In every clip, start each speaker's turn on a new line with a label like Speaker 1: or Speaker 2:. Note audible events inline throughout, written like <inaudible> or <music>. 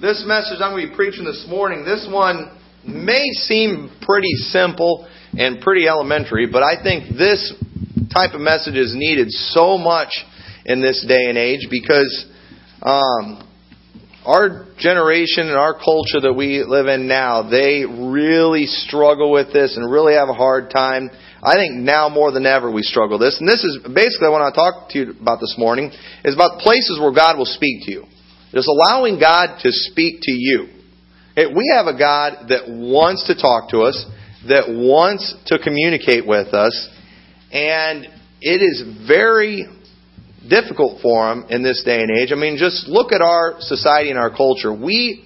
Speaker 1: this message I'm going to be preaching this morning, this one may seem pretty simple and pretty elementary, but I think this type of message is needed so much in this day and age because um, our generation and our culture that we live in now, they really struggle with this and really have a hard time. I think now more than ever we struggle with this. And this is basically what I want to talk to you about this morning is about places where God will speak to you. Just allowing God to speak to you. We have a God that wants to talk to us, that wants to communicate with us, and it is very difficult for him in this day and age. I mean, just look at our society and our culture. We,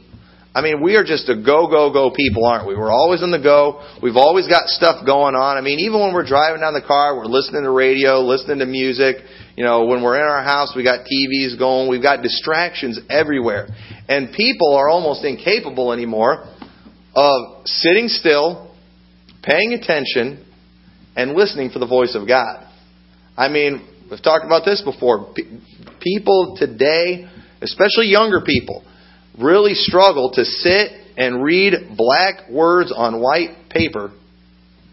Speaker 1: I mean, we are just a go, go, go people, aren't we? We're always on the go. We've always got stuff going on. I mean, even when we're driving down the car, we're listening to radio, listening to music. You know, when we're in our house, we got TVs going. We've got distractions everywhere. And people are almost incapable anymore of sitting still, paying attention, and listening for the voice of God. I mean, we've talked about this before. People today, especially younger people, really struggle to sit and read black words on white paper.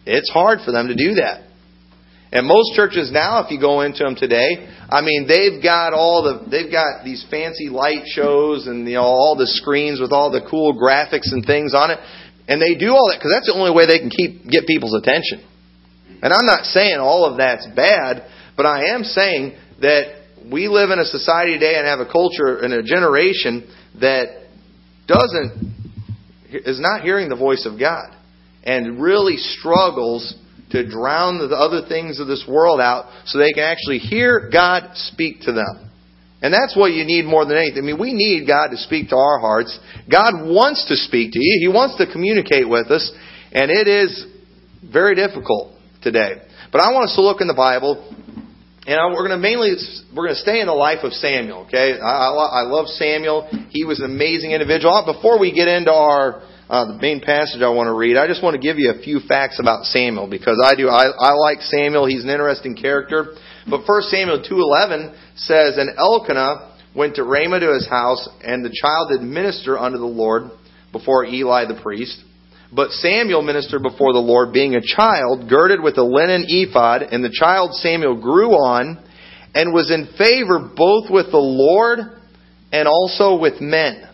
Speaker 1: It's hard for them to do that. And most churches now, if you go into them today, I mean, they've got all the, they've got these fancy light shows and, you know, all the screens with all the cool graphics and things on it. And they do all that because that's the only way they can keep, get people's attention. And I'm not saying all of that's bad, but I am saying that we live in a society today and have a culture and a generation that doesn't, is not hearing the voice of God and really struggles to drown the other things of this world out so they can actually hear God speak to them. And that's what you need more than anything. I mean, we need God to speak to our hearts. God wants to speak to you. He wants to communicate with us, and it is very difficult today. But I want us to look in the Bible, and we're going to mainly we're going to stay in the life of Samuel. Okay, I, I, I love Samuel. He was an amazing individual. Before we get into our uh, the main passage I want to read, I just want to give you a few facts about Samuel because I do. I, I like Samuel. He's an interesting character. But First Samuel two eleven says, "And Elkanah went to Ramah to his house, and the child did minister unto the Lord before Eli the priest." But Samuel ministered before the Lord, being a child, girded with a linen ephod, and the child Samuel grew on and was in favor both with the Lord and also with men.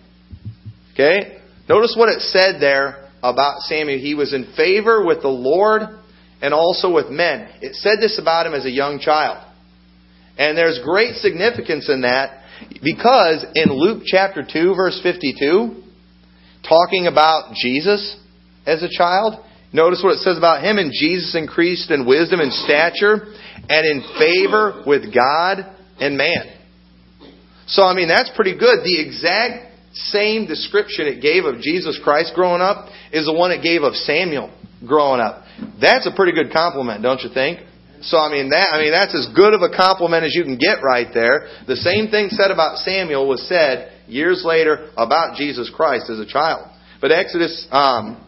Speaker 1: Okay? Notice what it said there about Samuel. He was in favor with the Lord and also with men. It said this about him as a young child. And there's great significance in that because in Luke chapter 2, verse 52, talking about Jesus as a child, notice what it says about him. And Jesus increased in wisdom and stature and in favor with God and man. So, I mean, that's pretty good. The exact same description it gave of Jesus Christ growing up is the one it gave of Samuel growing up. That's a pretty good compliment, don't you think? So I mean that I mean that's as good of a compliment as you can get right there. The same thing said about Samuel was said years later about Jesus Christ as a child. But Exodus um,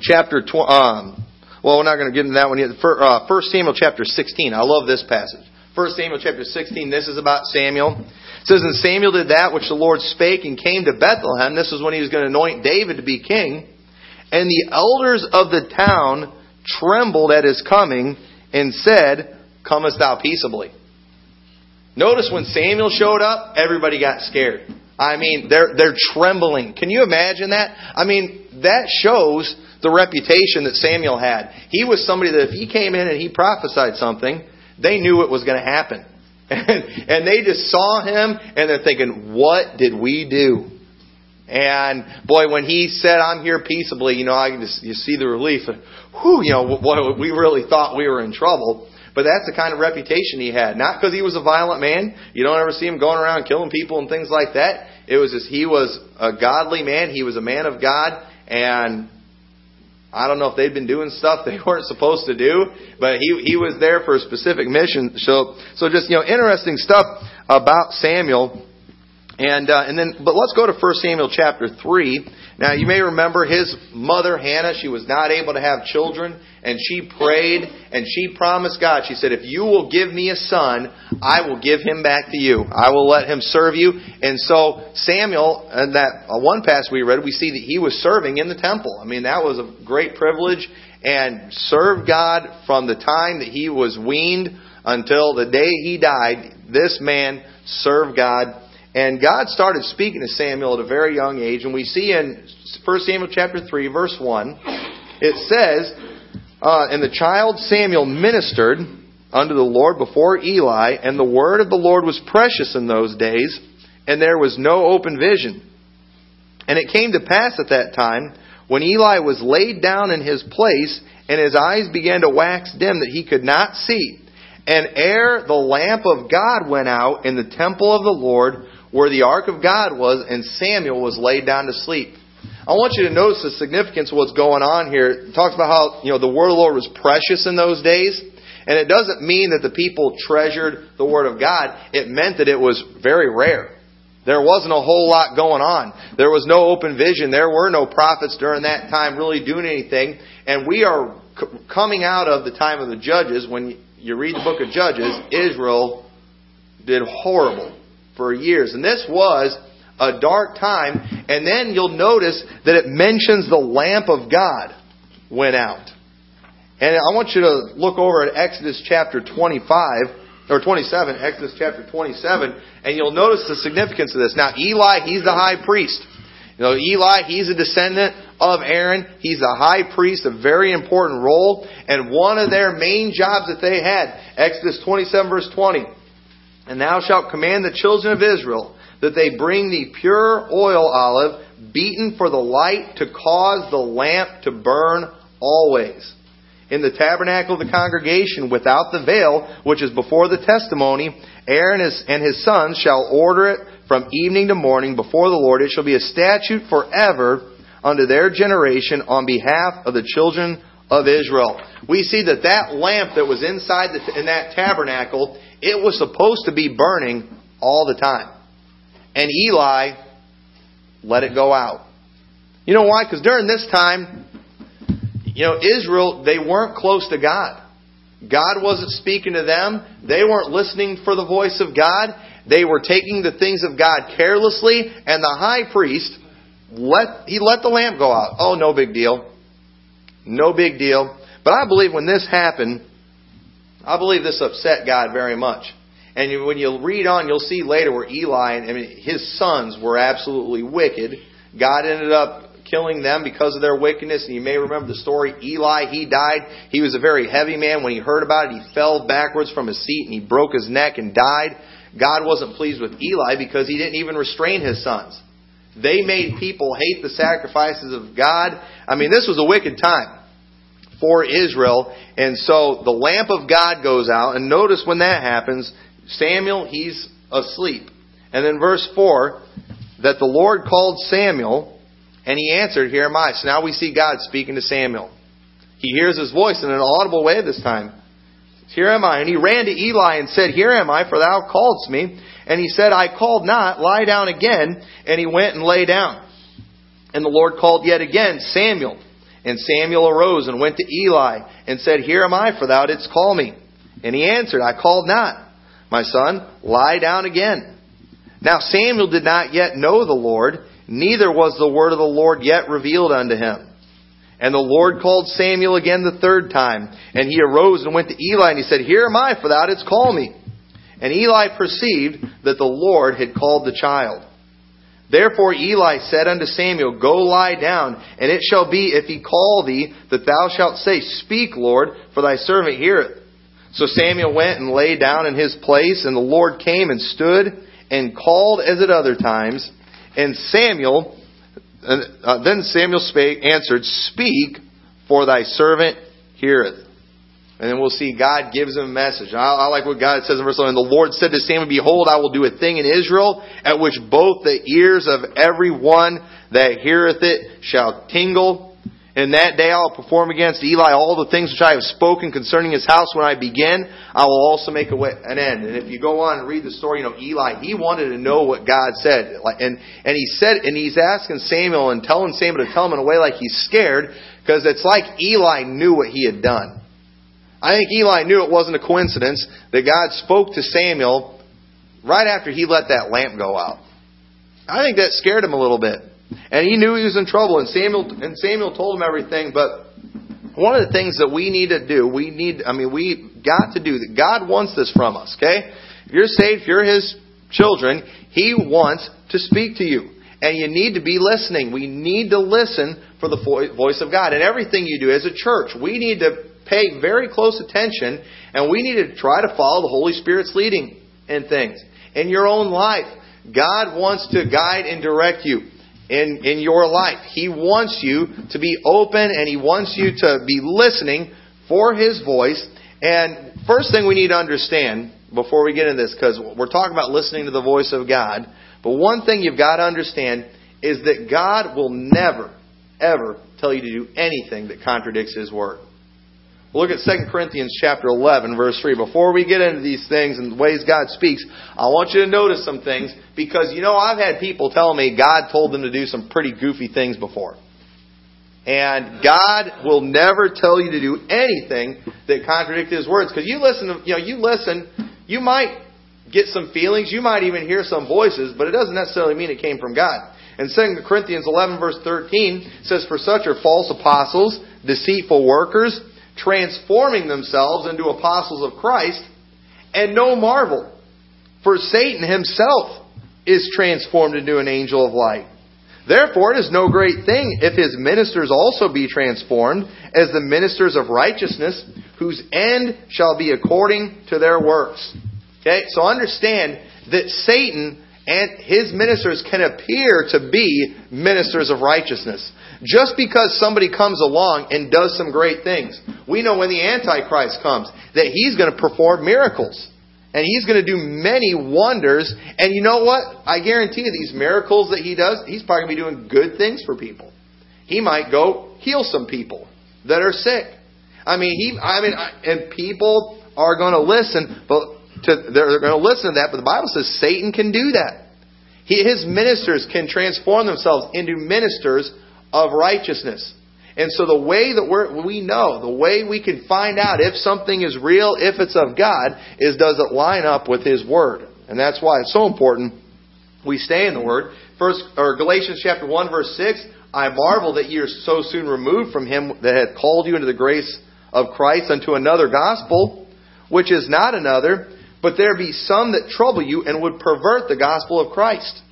Speaker 1: chapter tw- um, well we're not going to get into that one yet. Uh, First Samuel chapter 16. I love this passage. First Samuel chapter 16. This is about Samuel. It says, And Samuel did that which the Lord spake and came to Bethlehem. This is when he was going to anoint David to be king. And the elders of the town trembled at his coming and said, Comest thou peaceably? Notice when Samuel showed up, everybody got scared. I mean, they're, they're trembling. Can you imagine that? I mean, that shows the reputation that Samuel had. He was somebody that if he came in and he prophesied something, they knew it was going to happen. And, <laughs> and they just saw him and they're thinking, what did we do? And boy, when he said, I'm here peaceably, you know, I just, you see the relief. Whew, you know, boy, we really thought we were in trouble. But that's the kind of reputation he had. Not because he was a violent man. You don't ever see him going around killing people and things like that. It was just he was a godly man. He was a man of God. And I don't know if they'd been doing stuff <laughs> they weren't supposed to do, but he he was there for a specific mission. So so just you know interesting stuff about Samuel. And uh, and then, but let's go to 1 Samuel chapter three. Now you may remember his mother Hannah. She was not able to have children, and she prayed and she promised God. She said, "If you will give me a son, I will give him back to you. I will let him serve you." And so Samuel, and that uh, one passage we read, we see that he was serving in the temple. I mean, that was a great privilege, and served God from the time that he was weaned until the day he died. This man served God and God started speaking to Samuel at a very young age. And we see in 1 Samuel chapter 3, verse 1, it says, uh, And the child Samuel ministered unto the Lord before Eli, and the word of the Lord was precious in those days, and there was no open vision. And it came to pass at that time, when Eli was laid down in his place, and his eyes began to wax dim, that he could not see. And ere the lamp of God went out in the temple of the Lord, where the ark of God was, and Samuel was laid down to sleep. I want you to notice the significance of what's going on here. It talks about how, you know, the word of the Lord was precious in those days. And it doesn't mean that the people treasured the word of God. It meant that it was very rare. There wasn't a whole lot going on. There was no open vision. There were no prophets during that time really doing anything. And we are coming out of the time of the judges. When you read the book of Judges, Israel did horrible for years. And this was a dark time. And then you'll notice that it mentions the lamp of God went out. And I want you to look over at Exodus chapter 25, or 27, Exodus chapter 27, and you'll notice the significance of this. Now, Eli, he's the high priest. You know, Eli, he's a descendant of Aaron. He's a high priest, a very important role. And one of their main jobs that they had, Exodus 27 verse 20, and thou shalt command the children of Israel that they bring thee pure oil olive, beaten for the light, to cause the lamp to burn always. In the tabernacle of the congregation, without the veil, which is before the testimony, Aaron and his sons shall order it from evening to morning before the Lord. It shall be a statute forever unto their generation on behalf of the children of Israel. We see that that lamp that was inside the, in that tabernacle it was supposed to be burning all the time. And Eli let it go out. You know why? Because during this time, you know, Israel, they weren't close to God. God wasn't speaking to them. They weren't listening for the voice of God. They were taking the things of God carelessly, and the high priest let he let the lamp go out. Oh, no big deal. No big deal. But I believe when this happened, I believe this upset God very much. And when you read on, you'll see later where Eli and I mean, his sons were absolutely wicked. God ended up killing them because of their wickedness. And you may remember the story. Eli, he died. He was a very heavy man. When he heard about it, he fell backwards from his seat and he broke his neck and died. God wasn't pleased with Eli because he didn't even restrain his sons. They made people hate the sacrifices of God. I mean, this was a wicked time for Israel. And so the lamp of God goes out. And notice when that happens, Samuel, he's asleep. And then verse 4, that the Lord called Samuel, and he answered, Here am I. So now we see God speaking to Samuel. He hears his voice in an audible way this time. Here am I. And he ran to Eli and said, Here am I, for thou calledst me. And he said, I called not, lie down again. And he went and lay down. And the Lord called yet again, Samuel. And Samuel arose and went to Eli and said, Here am I, for thou didst call me. And he answered, I called not. My son, lie down again. Now Samuel did not yet know the Lord, neither was the word of the Lord yet revealed unto him. And the Lord called Samuel again the third time. And he arose and went to Eli, and he said, Here am I, for thou didst call me. And Eli perceived that the Lord had called the child. Therefore Eli said unto Samuel, Go lie down, and it shall be, if he call thee, that thou shalt say, Speak, Lord, for thy servant heareth. So Samuel went and lay down in his place, and the Lord came and stood and called as at other times. And Samuel, uh, then Samuel spake, answered, Speak, for thy servant heareth. And then we'll see God gives him a message. I, I like what God says in verse 11. The Lord said to Samuel, Behold, I will do a thing in Israel at which both the ears of every one that heareth it shall tingle. And that day I will perform against Eli all the things which I have spoken concerning his house when I begin. I will also make an end. And if you go on and read the story, you know, Eli, he wanted to know what God said. And, and he said, and he's asking Samuel and telling Samuel to tell him in a way like he's scared, because it's like Eli knew what he had done. I think Eli knew it wasn't a coincidence that God spoke to Samuel right after he let that lamp go out. I think that scared him a little bit. And he knew he was in trouble, and Samuel and Samuel told him everything. But one of the things that we need to do, we need, I mean, we got to do that. God wants this from us. Okay, if you're saved, if you're His children, He wants to speak to you, and you need to be listening. We need to listen for the voice of God, and everything you do as a church, we need to pay very close attention, and we need to try to follow the Holy Spirit's leading in things in your own life. God wants to guide and direct you in, in your life. He wants you to be open and He wants you to be listening for His voice. And first thing we need to understand before we get into this, because we're talking about listening to the voice of God, but one thing you've got to understand is that God will never, ever tell you to do anything that contradicts His Word. Look at 2 Corinthians chapter 11 verse 3. Before we get into these things and the ways God speaks, I want you to notice some things because you know I've had people tell me God told them to do some pretty goofy things before. And God will never tell you to do anything that contradicts His words. Because you listen, to, you know, you listen, you might get some feelings, you might even hear some voices, but it doesn't necessarily mean it came from God. And 2 Corinthians 11 verse 13 says, For such are false apostles, deceitful workers, transforming themselves into apostles of Christ, and no marvel, for Satan himself is transformed into an angel of light. Therefore, it is no great thing if his ministers also be transformed as the ministers of righteousness, whose end shall be according to their works. Okay, so understand that Satan and his ministers can appear to be ministers of righteousness. Just because somebody comes along and does some great things, we know when the Antichrist comes that he's going to perform miracles. And he's going to do many wonders. And you know what? I guarantee you, these miracles that he does, he's probably going to be doing good things for people. He might go heal some people that are sick. I mean, he. I mean, and people are going to listen, but to, they're going to listen to that. But the Bible says Satan can do that. He, his ministers can transform themselves into ministers of righteousness. And so the way that we're, we know, the way we can find out if something is real, if it's of God, is does it line up with His Word? And that's why it's so important we stay in the Word. First, or Galatians chapter 1 verse 6, I marvel that ye are so soon removed from Him that hath called you into the grace of Christ unto another gospel, which is not another, but there be some that trouble you and would pervert the gospel of Christ.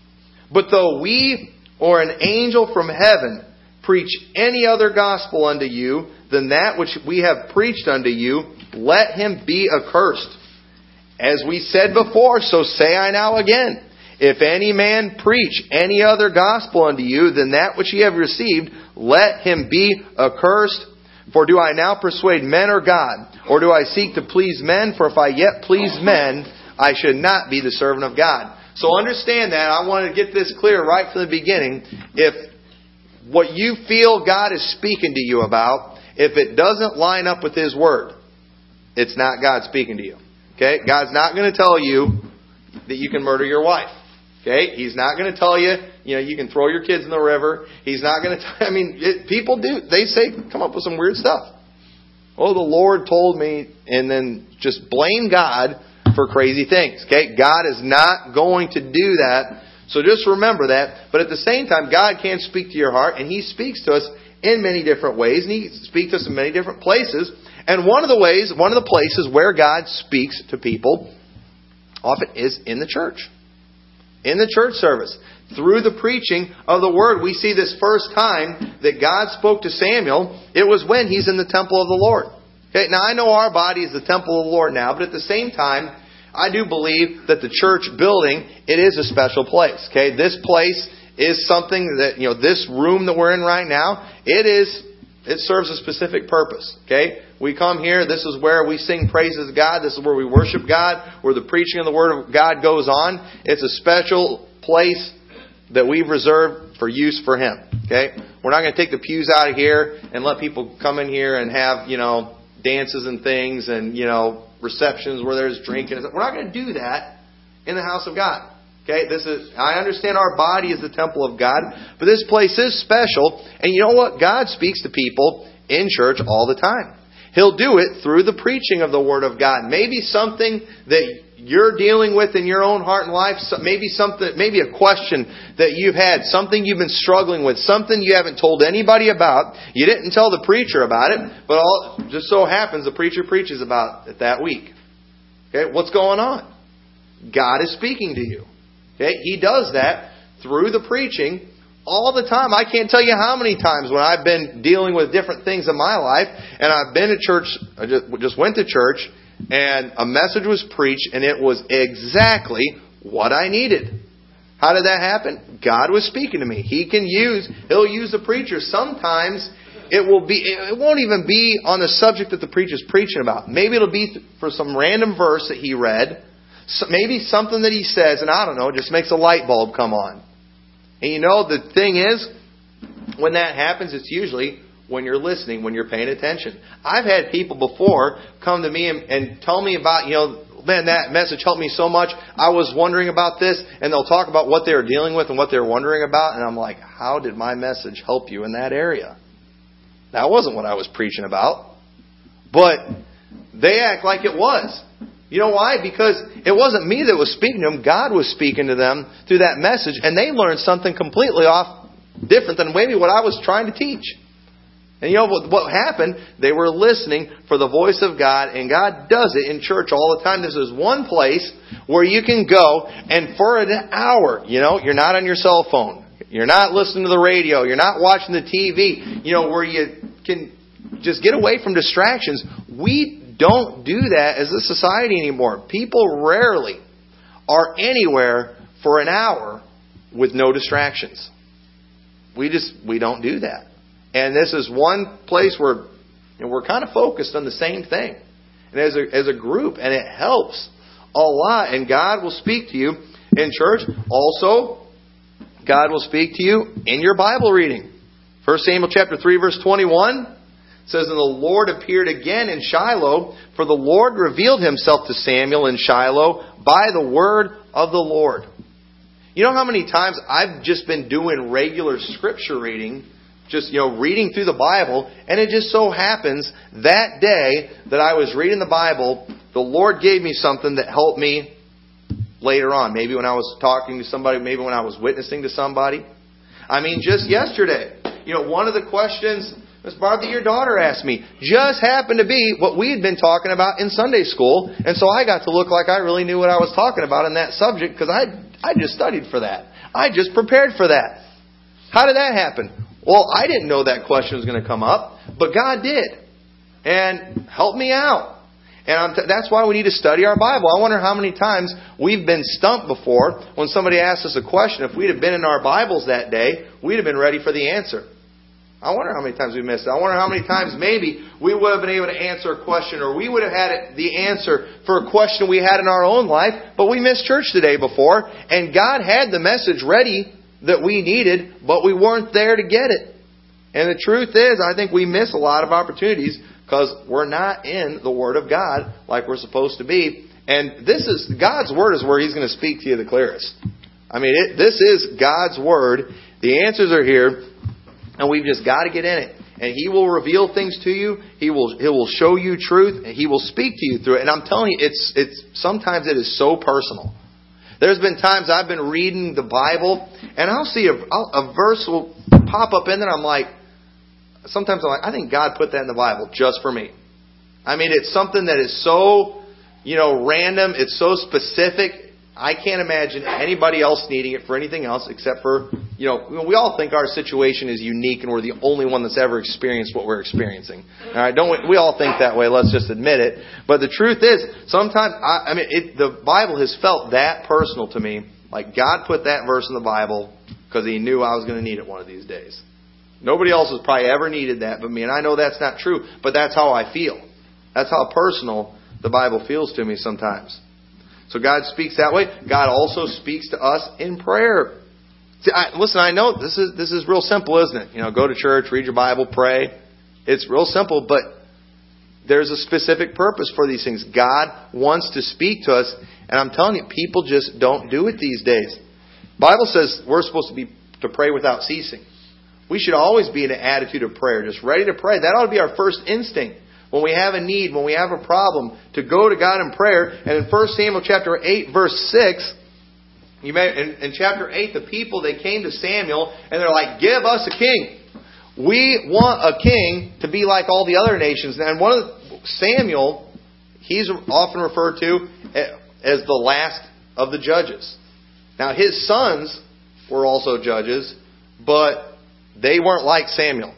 Speaker 1: But though we or an angel from heaven preach any other gospel unto you than that which we have preached unto you, let him be accursed. As we said before, so say I now again. If any man preach any other gospel unto you than that which ye have received, let him be accursed. For do I now persuade men or God? Or do I seek to please men? For if I yet please men, I should not be the servant of God. So understand that. I want to get this clear right from the beginning. If what you feel God is speaking to you about, if it doesn't line up with His Word, it's not God speaking to you. Okay? God's not going to tell you that you can murder your wife. Okay? He's not going to tell you, you know, you can throw your kids in the river. He's not going <laughs> to I mean, it, people do, they say, come up with some weird stuff. Oh, the Lord told me, and then just blame God for crazy things. Okay? God is not going to do that. So just remember that. But at the same time, God can speak to your heart, and He speaks to us in many different ways, and He speaks to us in many different places. And one of the ways, one of the places where God speaks to people often is in the church. In the church service. Through the preaching of the Word. We see this first time that God spoke to Samuel, it was when he's in the temple of the Lord. Okay, now I know our body is the temple of the Lord now, but at the same time, I do believe that the church building, it is a special place. Okay, this place is something that, you know, this room that we're in right now, it is, it serves a specific purpose. Okay, we come here, this is where we sing praises to God, this is where we worship God, where the preaching of the Word of God goes on. It's a special place that we've reserved for use for Him. Okay, We're not going to take the pews out of here and let people come in here and have, you know, dances and things and, you know, receptions where there's drinking. We're not going to do that in the house of God. Okay, this is I understand our body is the temple of God, but this place is special. And you know what? God speaks to people in church all the time. He'll do it through the preaching of the Word of God. Maybe something that you're dealing with in your own heart and life, maybe something, maybe a question that you've had, something you've been struggling with, something you haven't told anybody about. You didn't tell the preacher about it, but all just so happens the preacher preaches about it that week. Okay, what's going on? God is speaking to you. Okay, He does that through the preaching all the time. I can't tell you how many times when I've been dealing with different things in my life, and I've been to church, I just went to church, and a message was preached, and it was exactly what I needed. How did that happen? God was speaking to me. He can use, He'll use the preacher. Sometimes it will be, it won't even be on the subject that the preacher's preaching about. Maybe it'll be for some random verse that he read. Maybe something that he says, and I don't know, just makes a light bulb come on. And you know, the thing is, when that happens, it's usually when you're listening, when you're paying attention. I've had people before come to me and, and tell me about, you know, man, that message helped me so much. I was wondering about this, and they'll talk about what they were dealing with and what they were wondering about, and I'm like, how did my message help you in that area? That wasn't what I was preaching about. But they act like it was. You know why? Because it wasn't me that was speaking to them. God was speaking to them through that message, and they learned something completely off different than maybe what I was trying to teach. And you know what, what happened? They were listening for the voice of God, and God does it in church all the time. This is one place where you can go, and for an hour, you know, you're not on your cell phone. You're not listening to the radio. You're not watching the TV, you know, where you can just get away from distractions. We don't do that as a society anymore. People rarely are anywhere for an hour with no distractions. We just, we don't do that. And this is one place where you know, we're kind of focused on the same thing. And as a, as a group, and it helps a lot. And God will speak to you in church. Also, God will speak to you in your Bible reading. 1 Samuel chapter 3 verse 21 says, And the Lord appeared again in Shiloh, for the Lord revealed himself to Samuel in Shiloh by the word of the Lord. You know how many times I've just been doing regular scripture reading just, you know, reading through the Bible, and it just so happens that day that I was reading the Bible, the Lord gave me something that helped me later on. Maybe when I was talking to somebody, maybe when I was witnessing to somebody. I mean, just yesterday, you know, one of the questions Miss Barbara, your daughter asked me, just happened to be what we had been talking about in Sunday school, and so I got to look like I really knew what I was talking about in that subject because I I just studied for that. I just prepared for that. How did that happen? Well, I didn't know that question was going to come up, but God did. And helped me out. And t- that's why we need to study our Bible. I wonder how many times we've been stumped before when somebody asked us a question. If we'd have been in our Bibles that day, we'd have been ready for the answer. I wonder how many times we missed it. I wonder how many times maybe we would have been able to answer a question or we would have had the answer for a question we had in our own life, but we missed church the day before, and God had the message ready that we needed, but we weren't there to get it. And the truth is, I think we miss a lot of opportunities because we're not in the Word of God like we're supposed to be. And this is God's Word is where He's going to speak to you the clearest. I mean, it, this is God's Word. The answers are here, and we've just got to get in it. And He will reveal things to you. He will He will show you truth, and He will speak to you through it. And I'm telling you, it's it's sometimes it is so personal. There's been times I've been reading the Bible and I'll see a, a verse will pop up in there. I'm like, sometimes I'm like, I think God put that in the Bible just for me. I mean, it's something that is so, you know, random. It's so specific. I can't imagine anybody else needing it for anything else except for, you know, we all think our situation is unique and we're the only one that's ever experienced what we're experiencing. All right, don't we, we all think that way? Let's just admit it. But the truth is, sometimes I, I mean, it, the Bible has felt that personal to me. Like God put that verse in the Bible because He knew I was going to need it one of these days. Nobody else has probably ever needed that but me, and I know that's not true. But that's how I feel. That's how personal the Bible feels to me sometimes. So God speaks that way. God also speaks to us in prayer. See, I, listen, I know this is this is real simple, isn't it? You know, go to church, read your Bible, pray. It's real simple, but there's a specific purpose for these things. God wants to speak to us, and I'm telling you, people just don't do it these days. Bible says we're supposed to be to pray without ceasing. We should always be in an attitude of prayer, just ready to pray. That ought to be our first instinct when we have a need, when we have a problem, to go to God in prayer. And in 1 Samuel chapter 8, verse 6, you may, in, in chapter 8, the people, they came to Samuel and they're like, give us a king. We want a king to be like all the other nations. And one of the, Samuel, he's often referred to as the last of the judges. Now, his sons were also judges, but they weren't like Samuel.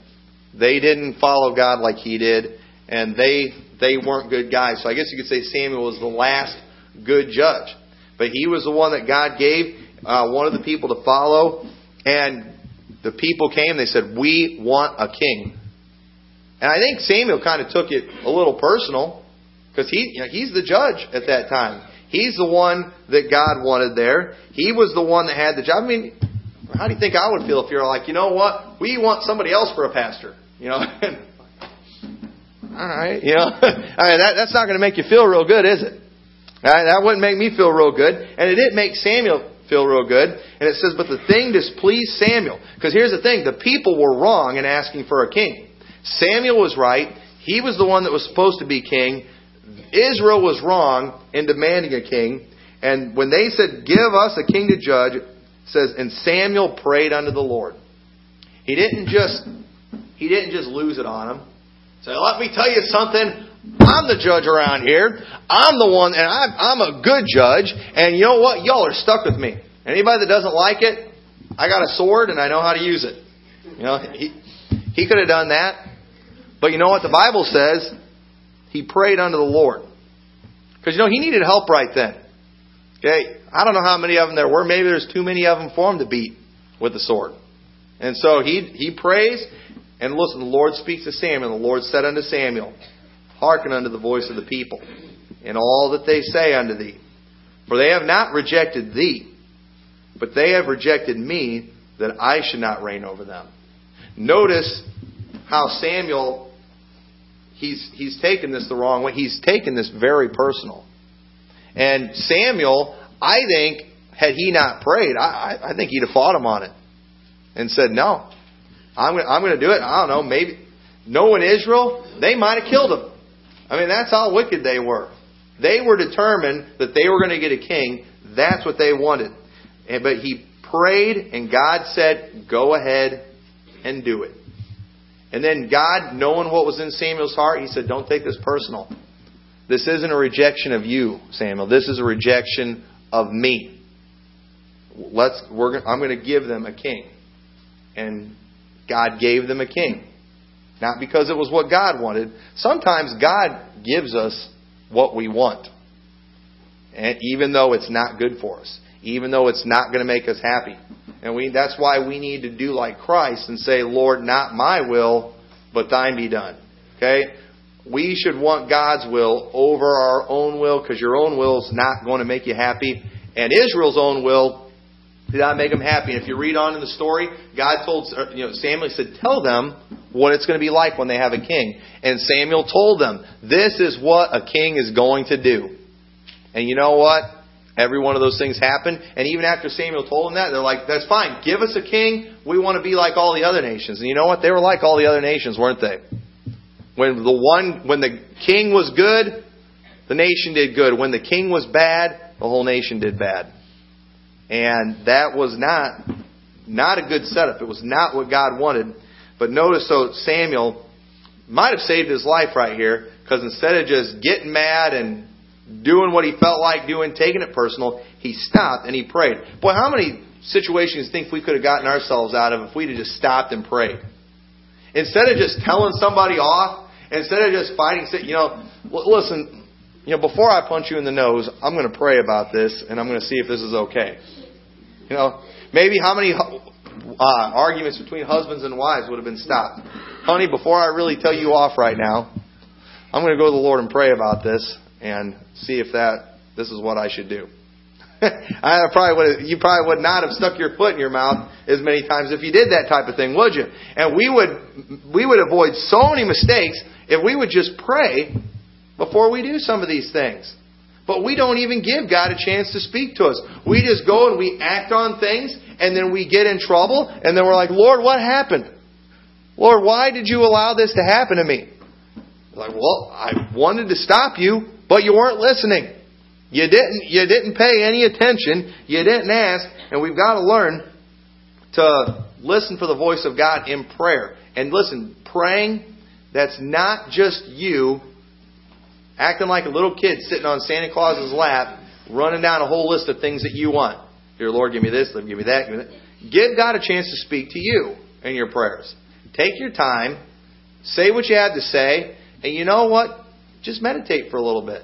Speaker 1: They didn't follow God like he did, and they they weren't good guys. So I guess you could say Samuel was the last good judge. But he was the one that God gave uh, one of the people to follow, and the people came. They said, "We want a king." And I think Samuel kind of took it a little personal because he you know, he's the judge at that time. He's the one that God wanted there. He was the one that had the job. I mean, how do you think I would feel if you're like, you know what, we want somebody else for a pastor? You know, <laughs> all right, you know, <laughs> I that, that's not going to make you feel real good, is it? That wouldn't make me feel real good. And it didn't make Samuel feel real good. And it says, but the thing displeased Samuel. Because here's the thing the people were wrong in asking for a king. Samuel was right. He was the one that was supposed to be king. Israel was wrong in demanding a king. And when they said, Give us a king to judge, it says, And Samuel prayed unto the Lord. He didn't just he didn't just lose it on him. Say, let me tell you something. I'm the judge around here. I'm the one, and I'm, I'm a good judge. And you know what? Y'all are stuck with me. Anybody that doesn't like it, I got a sword and I know how to use it. You know, he, he could have done that. But you know what the Bible says? He prayed unto the Lord. Because, you know, he needed help right then. Okay? I don't know how many of them there were. Maybe there's too many of them for him to beat with the sword. And so he, he prays, and listen, the Lord speaks to Samuel. The Lord said unto Samuel, Hearken unto the voice of the people, in all that they say unto thee. For they have not rejected thee, but they have rejected me, that I should not reign over them. Notice how Samuel, he's, he's taken this the wrong way. He's taken this very personal. And Samuel, I think, had he not prayed, I, I think he'd have fought him on it and said, No, I'm, I'm going to do it. I don't know, maybe. Knowing Israel, they might have killed him. I mean, that's how wicked they were. They were determined that they were going to get a king. That's what they wanted. But he prayed, and God said, Go ahead and do it. And then God, knowing what was in Samuel's heart, he said, Don't take this personal. This isn't a rejection of you, Samuel. This is a rejection of me. Let's, we're, I'm going to give them a king. And God gave them a king. Not because it was what God wanted. Sometimes God gives us what we want. And even though it's not good for us. Even though it's not going to make us happy. And we, that's why we need to do like Christ and say, Lord, not my will, but thine be done. Okay? We should want God's will over our own will because your own will is not going to make you happy. And Israel's own will did not make them happy. And if you read on in the story, God told uh, you know Samuel said, "Tell them what it's going to be like when they have a king." And Samuel told them, "This is what a king is going to do." And you know what? Every one of those things happened. And even after Samuel told them that, they're like, "That's fine. Give us a king. We want to be like all the other nations." And you know what? They were like all the other nations, weren't they? When the one when the king was good, the nation did good. When the king was bad, the whole nation did bad. And that was not not a good setup. It was not what God wanted. But notice, so Samuel might have saved his life right here because instead of just getting mad and doing what he felt like doing, taking it personal, he stopped and he prayed. Boy, how many situations think we could have gotten ourselves out of if we'd have just stopped and prayed? Instead of just telling somebody off, instead of just fighting, you know, listen, you know, before I punch you in the nose, I'm going to pray about this and I'm going to see if this is okay. You know, maybe how many uh, arguments between husbands and wives would have been stopped. Honey, before I really tell you off right now, I'm going to go to the Lord and pray about this and see if that this is what I should do. <laughs> I probably would have, you probably would not have stuck your foot in your mouth as many times if you did that type of thing, would you? And we would we would avoid so many mistakes if we would just pray before we do some of these things. But we don't even give God a chance to speak to us. We just go and we act on things, and then we get in trouble, and then we're like, Lord, what happened? Lord, why did you allow this to happen to me? Like, well, I wanted to stop you, but you weren't listening. You didn't, you didn't pay any attention. You didn't ask. And we've got to learn to listen for the voice of God in prayer. And listen, praying, that's not just you acting like a little kid sitting on Santa Claus's lap, running down a whole list of things that you want. Dear Lord, give me this, give me that, give me that. Give God a chance to speak to you in your prayers. Take your time, say what you had to say, and you know what? Just meditate for a little bit.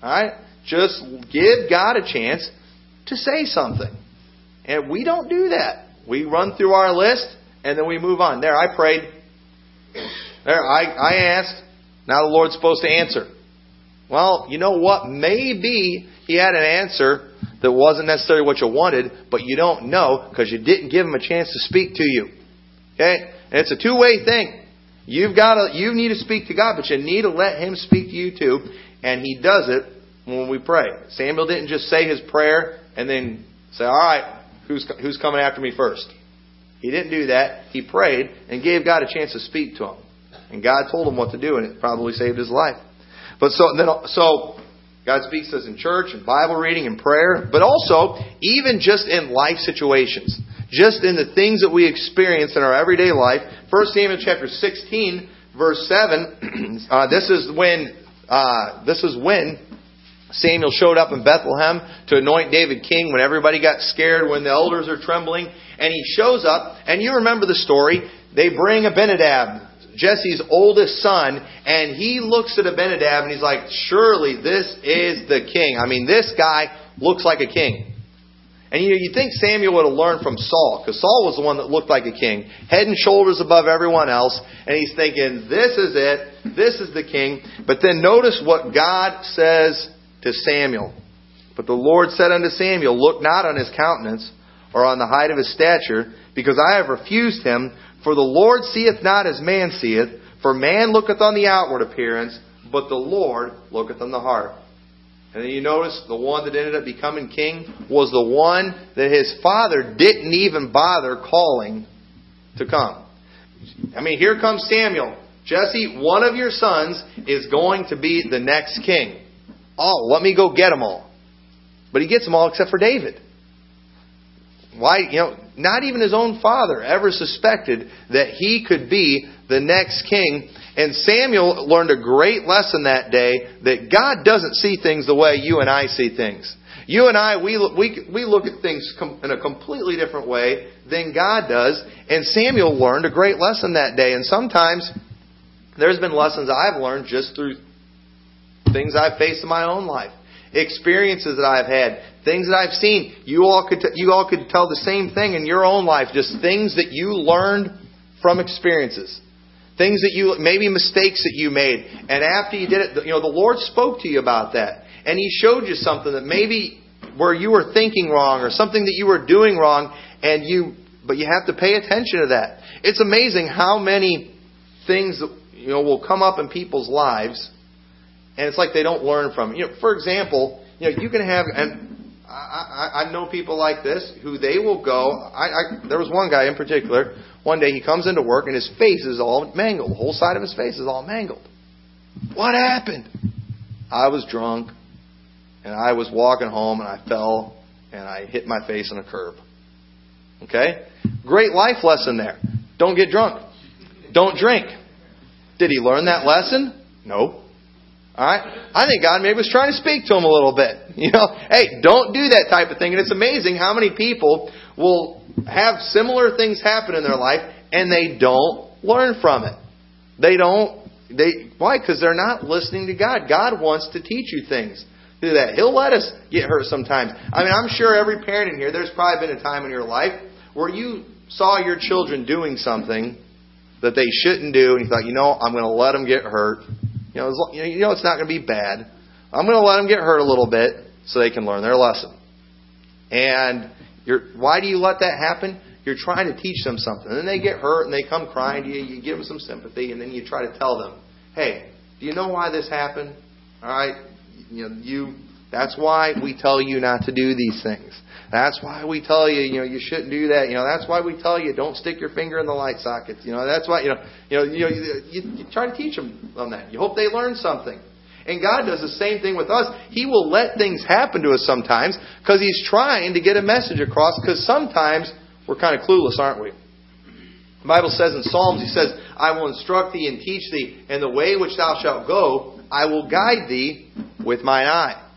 Speaker 1: All right? Just give God a chance to say something. And we don't do that. We run through our list and then we move on. There, I prayed. There, I, I asked. Now the Lord's supposed to answer. Well, you know what? Maybe He had an answer that wasn't necessarily what you wanted, but you don't know because you didn't give Him a chance to speak to you. Okay? And it's a two way thing. You've got to, you need to speak to God, but you need to let Him speak to you too. And He does it when we pray. Samuel didn't just say his prayer and then say, all right, who's, who's coming after me first? He didn't do that. He prayed and gave God a chance to speak to him. And God told him what to do, and it probably saved his life. But so then, so God speaks to us in church and Bible reading and prayer, but also even just in life situations just in the things that we experience in our everyday life. 1 Samuel chapter 16, verse 7, <clears throat> uh, this is when, uh, this is when Samuel showed up in Bethlehem to anoint David king when everybody got scared, when the elders are trembling. And he shows up, and you remember the story. They bring Abinadab, Jesse's oldest son, and he looks at Abinadab and he's like, Surely this is the king. I mean, this guy looks like a king. And you know, you think Samuel would have learned from Saul, because Saul was the one that looked like a king, head and shoulders above everyone else, and he's thinking, this is it, this is the king. But then notice what God says to Samuel. But the Lord said unto Samuel, Look not on his countenance, or on the height of his stature, because I have refused him. For the Lord seeth not as man seeth, for man looketh on the outward appearance, but the Lord looketh on the heart. And then you notice the one that ended up becoming king was the one that his father didn't even bother calling to come. I mean, here comes Samuel. Jesse, one of your sons is going to be the next king. Oh, let me go get them all. But he gets them all except for David. Why, you know, not even his own father ever suspected that he could be the next king. And Samuel learned a great lesson that day that God doesn't see things the way you and I see things. You and I, we, we, we look at things in a completely different way than God does. And Samuel learned a great lesson that day. And sometimes there's been lessons I've learned just through things I've faced in my own life experiences that I've had, things that I've seen. You all could t- you all could tell the same thing in your own life, just things that you learned from experiences. Things that you maybe mistakes that you made, and after you did it, you know the Lord spoke to you about that, and He showed you something that maybe where you were thinking wrong or something that you were doing wrong, and you but you have to pay attention to that. It's amazing how many things you know will come up in people's lives and it's like they don't learn from. You know, for example, you know, you can have and I, I, I know people like this who they will go. I, I there was one guy in particular. One day he comes into work and his face is all mangled. The whole side of his face is all mangled. What happened? I was drunk and I was walking home and I fell and I hit my face on a curb. Okay? Great life lesson there. Don't get drunk. Don't drink. Did he learn that lesson? No. All right? I think God maybe was trying to speak to him a little bit. <laughs> You know, hey, don't do that type of thing. And it's amazing how many people will have similar things happen in their life and they don't learn from it. They don't. They why? Because they're not listening to God. God wants to teach you things. Do that. He'll let us get hurt sometimes. I mean, I'm sure every parent in here, there's probably been a time in your life where you saw your children doing something that they shouldn't do, and you thought, you know, I'm going to let them get hurt you know, long, you know it's not going to be bad. I'm going to let them get hurt a little bit so they can learn their lesson. And why do you let that happen? you're trying to teach them something. And then they get hurt and they come crying to you. You give them some sympathy, and then you try to tell them, hey, do you know why this happened? All right, you know, you. That's why we tell you not to do these things. That's why we tell you, you know, you shouldn't do that. You know, that's why we tell you don't stick your finger in the light sockets. You know, that's why you know, you know, you, know, you, you try to teach them on that. You hope they learn something. And God does the same thing with us. He will let things happen to us sometimes because He's trying to get a message across. Because sometimes we're kind of clueless, aren't we? The Bible says in Psalms, He says, "I will instruct thee and teach thee, and the way which thou shalt go, I will guide thee with mine eye."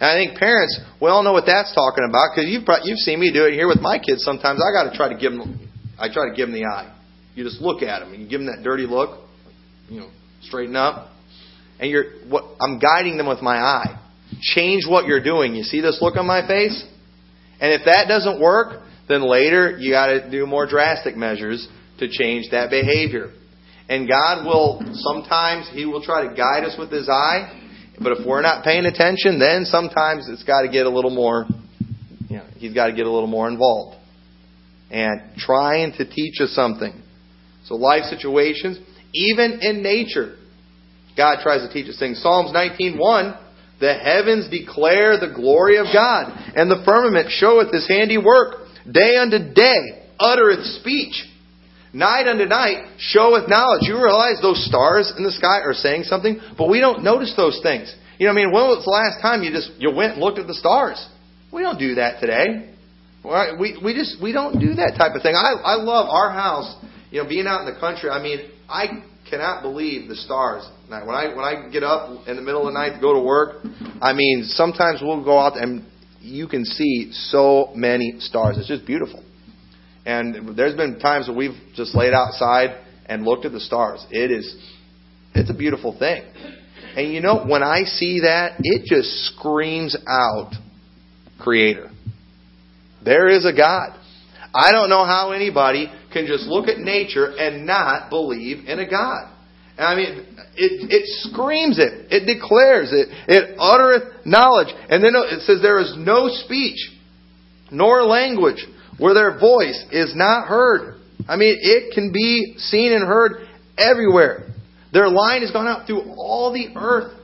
Speaker 1: And I think parents, we all know what that's talking about because you've you've seen me do it here with my kids. Sometimes I got to try to give them, I try to give them the eye. You just look at them and you give them that dirty look, you know, straighten up, and you're what I'm guiding them with my eye. Change what you're doing. You see this look on my face, and if that doesn't work, then later you got to do more drastic measures to change that behavior. And God will sometimes He will try to guide us with His eye but if we're not paying attention, then sometimes it's got to get a little more, you know, he's got to get a little more involved. And trying to teach us something. So life situations, even in nature, God tries to teach us things. Psalms 19.1, the heavens declare the glory of God, and the firmament showeth his handiwork. Day unto day uttereth speech. Night unto night showeth knowledge. You realize those stars in the sky are saying something, but we don't notice those things. You know, I mean, when was the last time you just you went and looked at the stars? We don't do that today. We we just we don't do that type of thing. I I love our house. You know, being out in the country. I mean, I cannot believe the stars. When I when I get up in the middle of the night to go to work, I mean, sometimes we'll go out and you can see so many stars. It's just beautiful. And there's been times that we've just laid outside and looked at the stars. It is, it's a beautiful thing. And you know, when I see that, it just screams out Creator. There is a God. I don't know how anybody can just look at nature and not believe in a God. I mean, it, it screams it. It declares it. It uttereth knowledge. And then it says there is no speech, nor language, where their voice is not heard. I mean, it can be seen and heard everywhere. Their line has gone out through all the earth.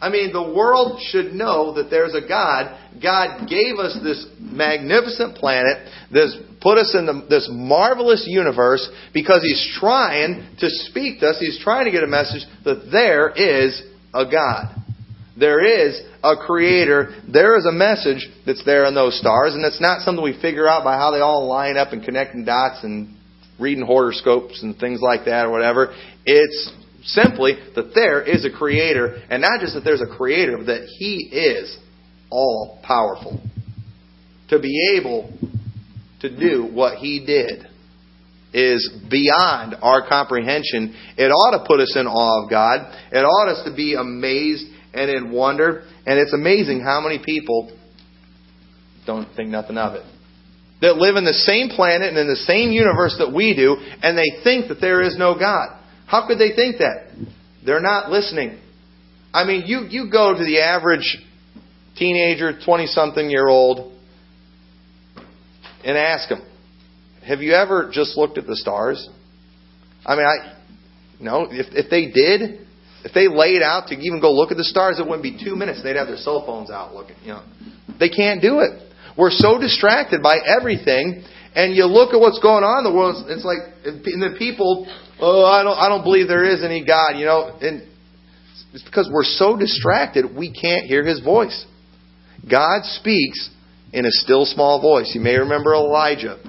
Speaker 1: I mean, the world should know that there's a God. God gave us this magnificent planet, this put us in the, this marvelous universe because He's trying to speak to us. He's trying to get a message that there is a God. There is a creator. There is a message that's there in those stars, and it's not something we figure out by how they all line up and connecting dots and reading horoscopes and things like that or whatever. It's simply that there is a creator, and not just that there's a creator, but that he is all powerful. To be able to do what he did is beyond our comprehension. It ought to put us in awe of God. It ought us to be amazed and in wonder. And it's amazing how many people don't think nothing of it. That live in the same planet and in the same universe that we do, and they think that there is no God. How could they think that? They're not listening. I mean, you, you go to the average teenager, 20 something year old, and ask them, Have you ever just looked at the stars? I mean, I, no, if, if they did, if they laid out to even go look at the stars, it wouldn't be two minutes. They'd have their cell phones out looking. You know, they can't do it. We're so distracted by everything, and you look at what's going on in the world. It's like, and the people, oh, I don't, I don't believe there is any God. You know, and it's because we're so distracted we can't hear His voice. God speaks in a still small voice. You may remember Elijah.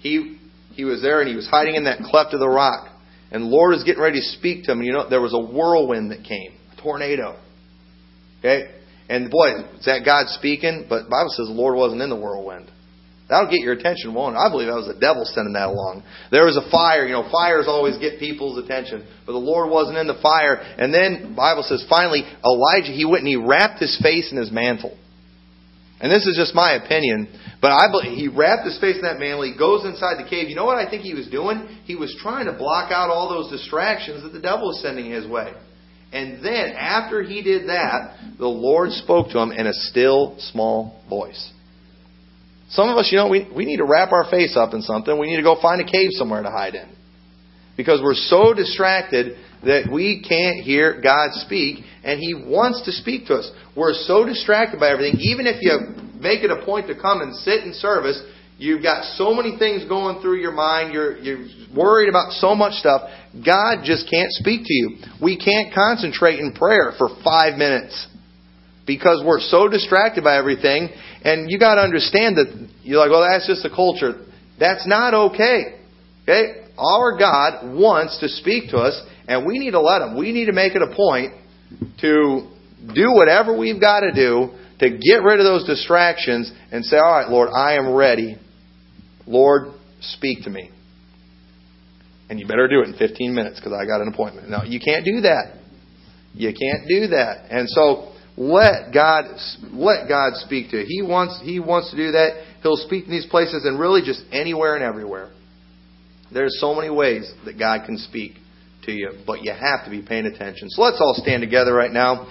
Speaker 1: He he was there and he was hiding in that cleft of the rock. And the Lord is getting ready to speak to him. You know, there was a whirlwind that came, a tornado. Okay? And boy, is that God speaking? But the Bible says the Lord wasn't in the whirlwind. That'll get your attention, won't it? I believe that was the devil sending that along. There was a fire. You know, fires always get people's attention. But the Lord wasn't in the fire. And then, the Bible says, finally, Elijah, he went and he wrapped his face in his mantle. And this is just my opinion, but I believe he wrapped his face in that mantle. He goes inside the cave. You know what I think he was doing? He was trying to block out all those distractions that the devil was sending his way. And then, after he did that, the Lord spoke to him in a still, small voice. Some of us, you know, we, we need to wrap our face up in something. We need to go find a cave somewhere to hide in. Because we're so distracted that we can't hear God speak, and He wants to speak to us. We're so distracted by everything. Even if you make it a point to come and sit in service, you've got so many things going through your mind. You're, you're worried about so much stuff. God just can't speak to you. We can't concentrate in prayer for five minutes because we're so distracted by everything. And you got to understand that you're like, well, that's just the culture. That's not okay. Okay? Our God wants to speak to us, and we need to let Him. We need to make it a point to do whatever we've got to do to get rid of those distractions and say, all right, Lord, I am ready. Lord, speak to me. And you better do it in 15 minutes because I got an appointment. No, you can't do that. You can't do that. And so let God let God speak to you. He wants He wants to do that. He'll speak in these places and really just anywhere and everywhere. There's so many ways that God can speak to you, but you have to be paying attention. So let's all stand together right now.